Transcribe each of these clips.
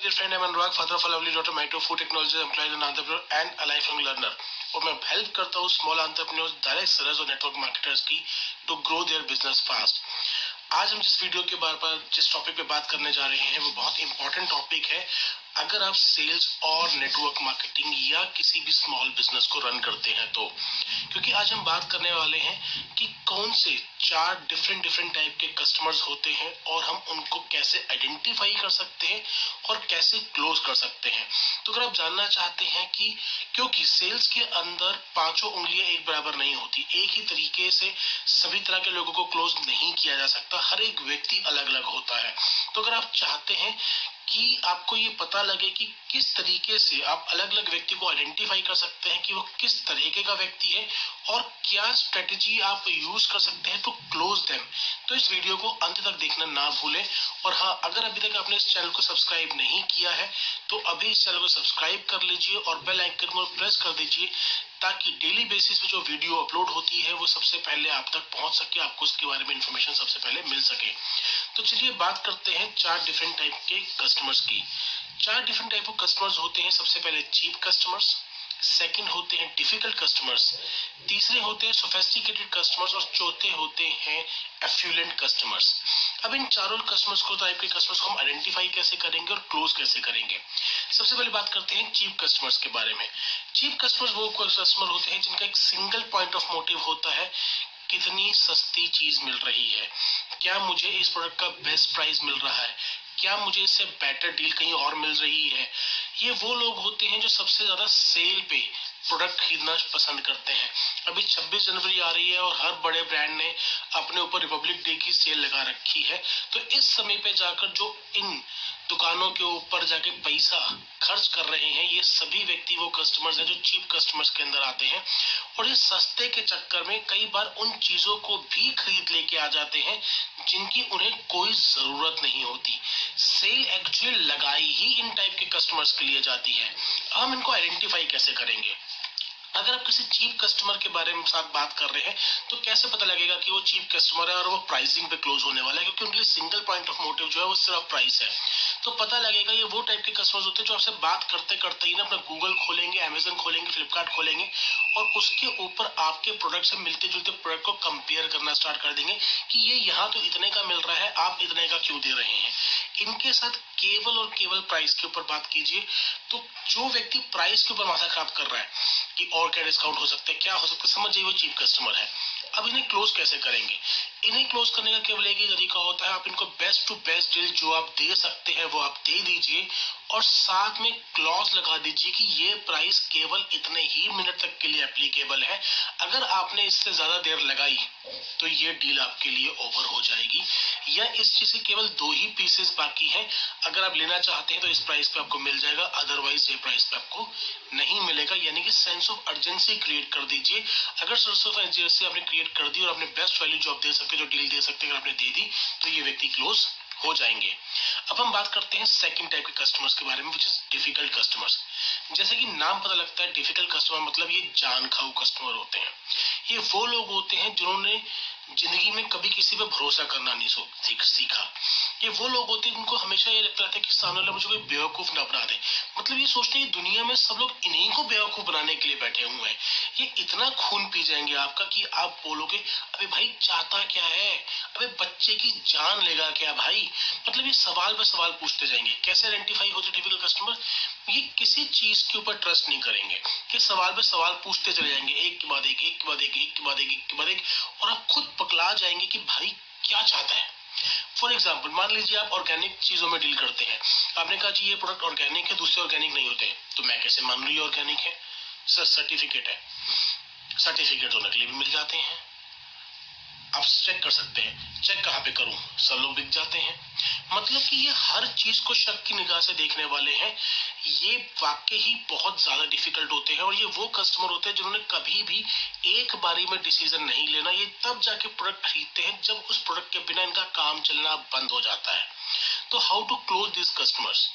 dear friend, I'm Anurag, father of a lovely daughter, Micro Food Technologies, employed an entrepreneur and a lifelong learner. और मैं help करता हूँ small entrepreneurs direct sellers और network marketers की to grow their business fast आज हम जिस video के बारे पर जिस टॉपिक पे बात करने जा रहे हैं वो बहुत इंपॉर्टेंट टॉपिक है अगर आप सेल्स और नेटवर्क मार्केटिंग या किसी भी स्मॉल बिज़नेस को रन करते हैं तो क्योंकि आज हम बात करने वाले हैं कि कौन से चार डिफरेंट डिफरेंट टाइप के कस्टमर्स होते हैं और हम उनको कैसे आइडेंटिफाई कर सकते हैं और कैसे क्लोज कर सकते हैं। तो अगर आप जानना चाहते हैं कि क्योंकि सेल्स के अंदर पाँचों उंगलियाँ एक बराबर नहीं होती, एक ही तरीके से सभी तरह के लोगों को क्लोज नहीं किया जा सकता, हर एक व्यक्ति अलग अलग होता है। तो अगर आप चाहते हैं कि आपको ये पता लगे कि किस तरीके से आप अलग अलग व्यक्ति को आइडेंटिफाई कर सकते हैं कि वो किस तरीके का व्यक्ति है और क्या स्ट्रेटेजी आप यूज़ कर सकते हैं टू क्लोज देम तो इस वीडियो को अंत तक देखना ना भूलें। और हाँ अगर अभी तक आपने इस चैनल को सब्सक्राइब नहीं किया है तो अभी इस चैनल को सब्सक्राइब कर लीजिए और बेल आइकन को प्रेस कर दीजिए ताकि डेली बेसिस पे जो वीडियो अपलोड होती है, वो सबसे पहले आप तक पहुँच सके, आपको उसके बारे में इन्फॉर्मेशन सबसे पहले मिल सके। तो चलिए बात करते हैं चार डिफरेंट टाइप के कस्टमर्स की। चार डिफरेंट टाइप ऑफ़ कस्टमर्स होते हैं सबसे पहले चीप कस्टमर्स सेकंड होते हैं डिफ़िकल्ट कस्टमर्स तीसरे होते हैं सोफेस्टिकेटेड कस्टमर्स और चौथे होते हैं एफ्यूलेंट कस्टमर्स अब इन चारों कस्टमर्स को टाइप के कस्टमर्स को हम आइडेंटिफाई कैसे करेंगे और क्लोज कैसे करेंगे? सबसे पहले बात करते हैं चीप कस्टमर्स के बारे में। चीप कस्टमर्स वो कस्टमर होते हैं जिनका एक सिंगल पॉइंट ऑफ़ मोटिव होता है, कितनी सस्ती चीज़ मिल रही है। क्या मुझे इस प्रोडक्ट का बेस्ट प्राइस मिल रहा है? क्या मुझे इससे बेटर डील कहीं और मिल रही है? ये वो लोग होते हैं जो सबसे ज़्यादा सेल पे प्रोडक्ट खरीदना पसंद करते हैं। अभी 26 जनवरी आ रही है और हर बड़े ब्रांड ने अपने ऊपर रिपब्लिक डे की सेल लगा रखी है। तो इस समय पे जाकर जो इन दुकानों के ऊपर जाके पैसा खर्च कर रहे हैं, ये सभी व्यक्ति वो कस्टमर्स हैं जो चीप कस्टमर्स के अंदर आते हैं। और ये सस्ते के चक्कर में कई बार उन चीज़ों को भी खरीद लेके आ जाते हैं, जिनकी उन्हें कोई ज़रूरत नहीं होती। सेल एक्चुअली लगाई ही इन टाइप के कस्टमर्स के लिए जाती है। हम इनको आइडेंटिफाई कैसे करेंगे? अगर आप किसी चीप कस्टमर के बारे में साथ बात कर रहे हैं तो कैसे पता लगेगा कि वो चीप कस्टमर है और वो प्राइसिंग पे क्लोज होने वाला है? क्योंकि उनके लिए सिंगल पॉइंट ऑफ़ मोटिव जो है, वो सिर्फ़ प्राइस है। तो पता लगेगा ये वो टाइप के कस्टमर्स होते हैं जो आपसे बात करते करते ही ना अपना गूगल खोलेंगे अमेजन खोलेंगे फ्लिपकार्ट खोलेंगे और उसके ऊपर आपके प्रोडक्ट से मिलते जुलते प्रोडक्ट को कंपेयर करना स्टार्ट कर देंगे कि ये यहाँ तो इतने का मिल रहा है, आप इतने का क्यों दे रहे हैं? इनके साथ केवल और केवल प्राइस के ऊपर बात कीजिए तो जो व्यक्ति प्राइस के ऊपर माथा खराब कर रहा है कि और क्या डिस्काउंट हो सकता है, क्या हो सकता है समझ जाइए वो चीप कस्टमर है। अब इन्हें क्लोज कैसे करेंगे? इन्हें क्लोज करने का केवल एक ही तरीका होता है, आप इनको बेस्ट टू बेस्ट डील जो आप दे सकते हैं वो आप दे दीजिए और साथ में क्लॉज लगा दीजिए कि ये प्राइस केवल इतने ही मिनट तक के लिए एप्लीकेबल है। अगर आपने इससे ज़्यादा देर लगाई तो ये डील आपके लिए ओवर हो जाएगी। या इस चीज़ के केवल दो ही पीसेस बाकी हैं। अगर आप लेना चाहते हैं तो इस प्राइस पे आपको मिल जाएगा अदरवाइज़ ये प्राइस पे आपको नहीं मिलेगा। यानी कि सेंस ऑफ़ अर्जेंसी क्रिएट कर दीजिए। अगर सेंस ऑफ़ अर्जेंसी आपने क्रिएट कर दी और अपने बेस्ट वैल्यू जो आप दे सकते जो डील दे सकते अगर आपने दे दी तो ये व्यक्ति क्लोज हो जाएँगे। अब हम बात करते हैं सेकंड टाइप के कस्टमर्स के बारे में विच इज़ डिफ़िकल्ट कस्टमर्स जैसे कि नाम पता लगता है डिफ़िकल्ट कस्टमर मतलब ये जान खाऊ कस्टमर होते हैं। ये वो लोग होते हैं जिन्होंने ज़िंदगी में कभी किसी पे भरोसा करना नहीं सीखा। ये वो लोग होते हैं जिनको हमेशा ये लगता है कि सामने वाला मुझे कोई बेवकूफ़ ना बना दे। मतलब ये सोचते हैं दुनिया में सब लोग इन्हीं को बेवकूफ़ बनाने के लिए बैठे हुए हैं। ये इतना खून पी जाएँगे आपका कि आप बोलोगे, अबे भाई, चाहता क्या है? अबे बच्चे की जान लेगा क्या भाई? मतलब ये सवाल पे सवाल पूछते जाएँगे। कैसे आइडेंटिफाई होते टिपिकल कस्टमर ये किसी चीज़ के ऊपर ट्रस्ट नहीं करेंगे। कि सवाल पे सवाल पूछते चले जाएँगे। एक के बाद एक एक के बाद एक एक के बाद एक एक के बाद एक, और आप खुद पकड़ा जाएँगे कि भाई, क्या चाहता है? फॉर एग्ज़ाम्पल मान लीजिए आप ऑर्गेनिक चीज़ों में डील करते हैं। आपने कहा जी ये प्रोडक्ट ऑर्गेनिक है, दूसरे ऑर्गेनिक नहीं होते। तो मैं कैसे मान लू ये ऑर्गेनिक है? सर सर्टिफिकेट है। सर्टिफिकेट तो नकली भी मिल जाते हैं। आप चेक कर सकते हैं। चेक कहाँ पे करूँ? सब लोग बिक जाते हैं। मतलब कि ये हर चीज़ को शक की निगाह से देखने वाले हैं। ये वाक्य ही बहुत ज़्यादा डिफ़िकल्ट होते हैं और ये वो कस्टमर होते हैं जिन्होंने कभी भी एक बारी में डिसीज़न नहीं लेना। ये तब जाके प्रोडक्ट खरीदते हैं जब उस प्रोडक्ट के बिना इनका काम चलना बंद हो जाता है। तो how to close this customers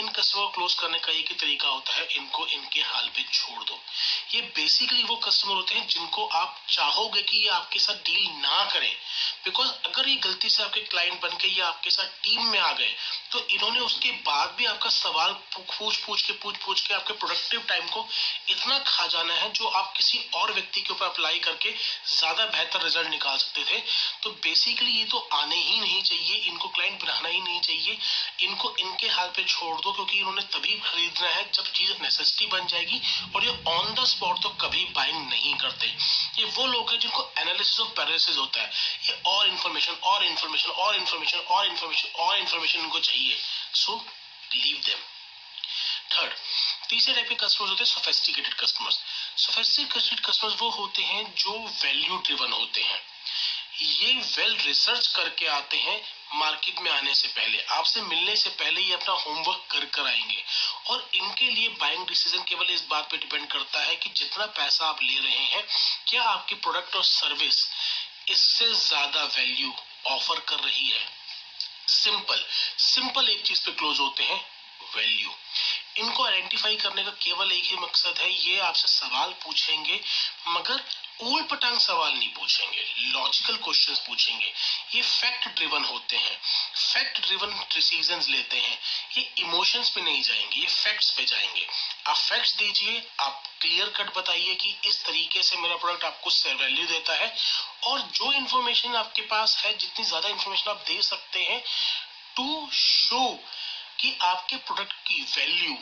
in customer close करने का एक ही तरीका होता है, इनको इनके हाल पे छोड़ दो। ये बेसिकली वो कस्टमर होते हैं जिनको आप चाहोगे कि ये आपके साथ डील ना करें। बिकॉज़ अगर ये गलती से आपके क्लाइंट बन के ये आपके साथ टीम में आ गए तो इन्होंने उसके बाद भी आपका सवाल पूछ पूछ के पूछ पूछ के आपके प्रोडक्टिव टाइम को इतना खा जाना है जो आप किसी और व्यक्ति के ऊपर अप्लाई करके ज़्यादा बेहतर रिज़ल्ट निकाल सकते थे। तो बेसिकली ये तो आने ही नहीं चाहिए, इनको क्लाइंट बनाना ही नहीं चाहिए। इनको इनके हाथ पे छोड़ दो क्योंकि इन्होंने तभी खरीदना है जब चीज़ नेसेसिटी बन जाएगी और ये ऑन द स्पॉट तो कभी बाइंग नहीं करते। ये वो लोग हैं जिनको एनालिसिस ऑफ़ पैरालिसिस होता है। ये और इन्फॉर्मेशन और इन्फॉर्मेशन और इन्फॉर्मेशन और इन्फॉर्मेशन और इन्फॉर्मेशन इनको चाहिए। सो लीव देम थर्ड तीसरे टाइप के कस्टमर्स होते हैं सोफेस्टिकेटेड कस्टमर्स सोफेस्टिकेटेड कस्टमर्स वो होते हैं जो वैल्यू ड्रिवन होते हैं। ये वेल रिसर्च करके आते हैं मार्केट में आने से पहले। आपसे मिलने से पहले ये अपना होमवर्क कर कर आएँगे। और इनके लिए बाइंग डिसीज़न केवल इस बात पे डिपेंड करता है कि जितना पैसा आप ले रहे हैं, क्या आपकी प्रोडक्ट और सर्विस इससे ज़्यादा वैल्यू ऑफ़र कर रही है? सिंपल सिंपल एक चीज़ पे क्लोज होते हैं वैल्यू इनको आइडेंटिफाई करने का केवल एक ही मकसद है, ये आपसे सवाल पूछेंगे, मगर ऊल पटांग सवाल नहीं पूछेंगे लॉजिकल क्वेश्चंस पूछेंगे। ये फैक्ट ड्रिवन होते हैं। फैक्ट ड्रिवन डिसीज़न लेते हैं। ये इमोशंस पे नहीं जाएँगे, ये फैक्ट्स पे जाएँगे। आप फैक्ट्स दीजिए, आप क्लियर कट बताइए कि इस तरीके से मेरा प्रोडक्ट आपको वैल्यू देता है। और जो इन्फॉर्मेशन आपके पास है, जितनी ज़्यादा इन्फॉर्मेशन आप दे सकते हैं टू शो कि आपके प्रोडक्ट की वैल्यू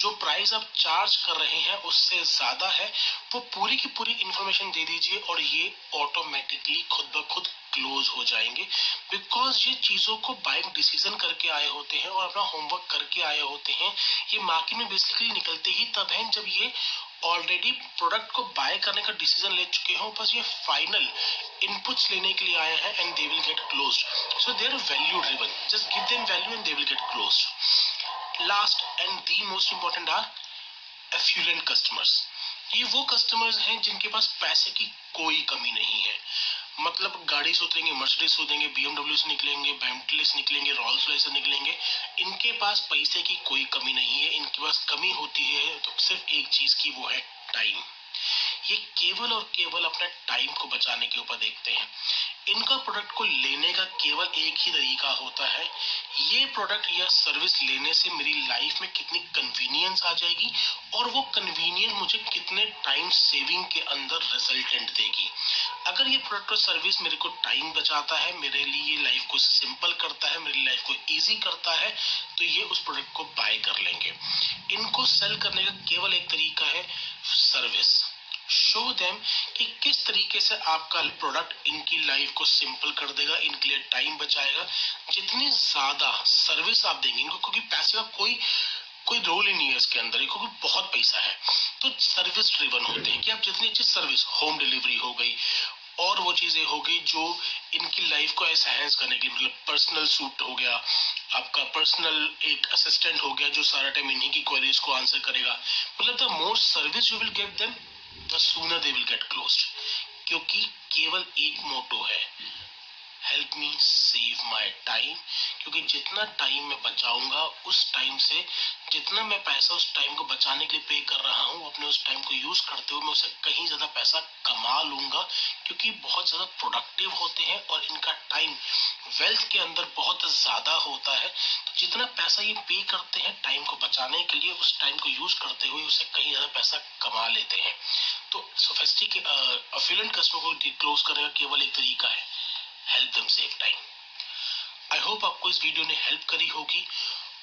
जो प्राइस आप चार्ज कर रहे हैं, उससे ज़्यादा है, वो पूरी की पूरी इन्फॉर्मेशन दे दीजिए और ये ऑटोमेटिकली खुद ब खुद क्लोज हो जाएँगे। बिकॉज़ ये चीज़ों को बाइंग डिसीज़न करके आए होते हैं और अपना होमवर्क करके आए होते हैं, ये मार्केट में बेसिकली निकलते ही तब है जब ये ऑलरेडी प्रोडक्ट को बाय करने का डिसीज़न ले चुके हो, बस ये फाइनल इनपुट्स लेने के लिए आए हैं and they will get close so they are value driven just give them value and they will get close last and the most important are affluent customers ये वो कस्टमर्स हैं जिनके पास पैसे की कोई कमी नहीं है। मतलब गाड़ी से मर्सिडीज उतरेंगे बीएमडब्ल्यू से निकलेंगे बेंटली निकलेंगे रॉल्स रॉयस से निकलेंगे, इनके पास पैसे की कोई कमी नहीं है, इनके पास कमी होती है तो सिर्फ़ एक चीज़ की वो है टाइम ये केवल और केवल अपने टाइम को बचाने के ऊपर देखते हैं। इनका प्रोडक्ट को लेने का केवल एक ही तरीका होता है ये प्रोडक्ट या सर्विस लेने से मेरी लाइफ में कितनी कन्वीनियंस आ जाएगी और वो कन्वीनियंस मुझे कितने टाइम सेविंग के अंदर रिजल्टेंट देगी। अगर ये प्रोडक्ट और सर्विस मेरे को टाइम बचाता है, मेरे लिए लाइफ को सिंपल करता है, मेरी लाइफ को इजी करता है तो ये उस प्रोडक्ट को बाय कर लेंगे। इनको सेल करने का केवल एक तरीका है सर्विस शो देम कि किस तरीके से आपका प्रोडक्ट इनकी लाइफ को सिंपल कर देगा, इनके लिए टाइम बचाएगा। जितनी ज़्यादा सर्विस आप देंगे, इनको क्योंकि पैसे का कोई कोई रोल ही नहीं है इसके अंदर क्योंकि बहुत पैसा है। तो सर्विस ड्रिवन होते हैं कि आप जितनी अच्छी सर्विस होम डिलीवरी हो गई, और वो चीज़ें हो गई जो इनकी लाइफ को एनहेंस करने के लिए मतलब पर्सनल सूट हो गया, आपका पर्सनल एक असिस्टेंट हो गया जो सारा टाइम इन्हीं की क्वेरीज को आंसर करेगा। मतलब the more service you will give them the sooner they will get close क्योंकि केवल एक मोटो है help me save my time क्योंकि जितना टाइम मैं बचाऊँगा, उस टाइम से जितना मैं पैसा उस टाइम को बचाने के लिए पे कर रहा हूँ, अपने उस टाइम को यूज़ करते हुए मैं उसे कहीं ज़्यादा पैसा कमा लूँगा क्योंकि बहुत ज़्यादा प्रोडक्टिव होते हैं और इनका टाइम वेल्थ के अंदर बहुत ज़्यादा होता है तो जितना पैसा ये पे करते हैं टाइम को बचाने के लिए, उस टाइम को यूज़ करते हुए उसे कहीं ज़्यादा पैसा कमा लेते हैं। तो सोफेस्टिक अफिलेंट कस्टमर को क्लोज करने का केवल एक तरीका है help them save time I hope आपको इस वीडियो ने हेल्प करी होगी।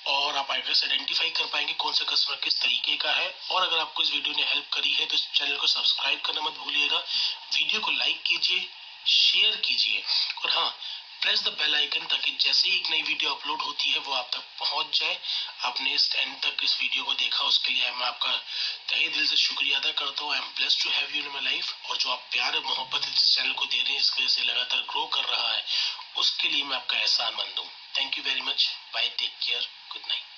और आप एड्रेस आइडेंटिफाई कर पाएँगे कौन सा कस्टमर किस तरीके का है। और अगर आपको इस वीडियो ने हेल्प करी है तो इस चैनल को सब्सक्राइब करना मत भूलिएगा। वीडियो को लाइक कीजिए शेयर कीजिए। और हाँ प्रेस द बेल आइकन ताकि जैसे ही एक नई वीडियो अपलोड होती है, वो आप तक पहुँच जाए। आपने इस एंड तक इस वीडियो को देखा, उसके लिए मैं आपका तहे दिल से शुक्रिया अदा करता हूँ। I am blessed to have you in my life और जो आप प्यार मोहब्बत इस चैनल को दे रहे हैं, इसकी वजह से लगातार ग्रो कर रहा है, उसके लिए मैं आपका एहसान मंद हूँ। Thank you very much bye take care good night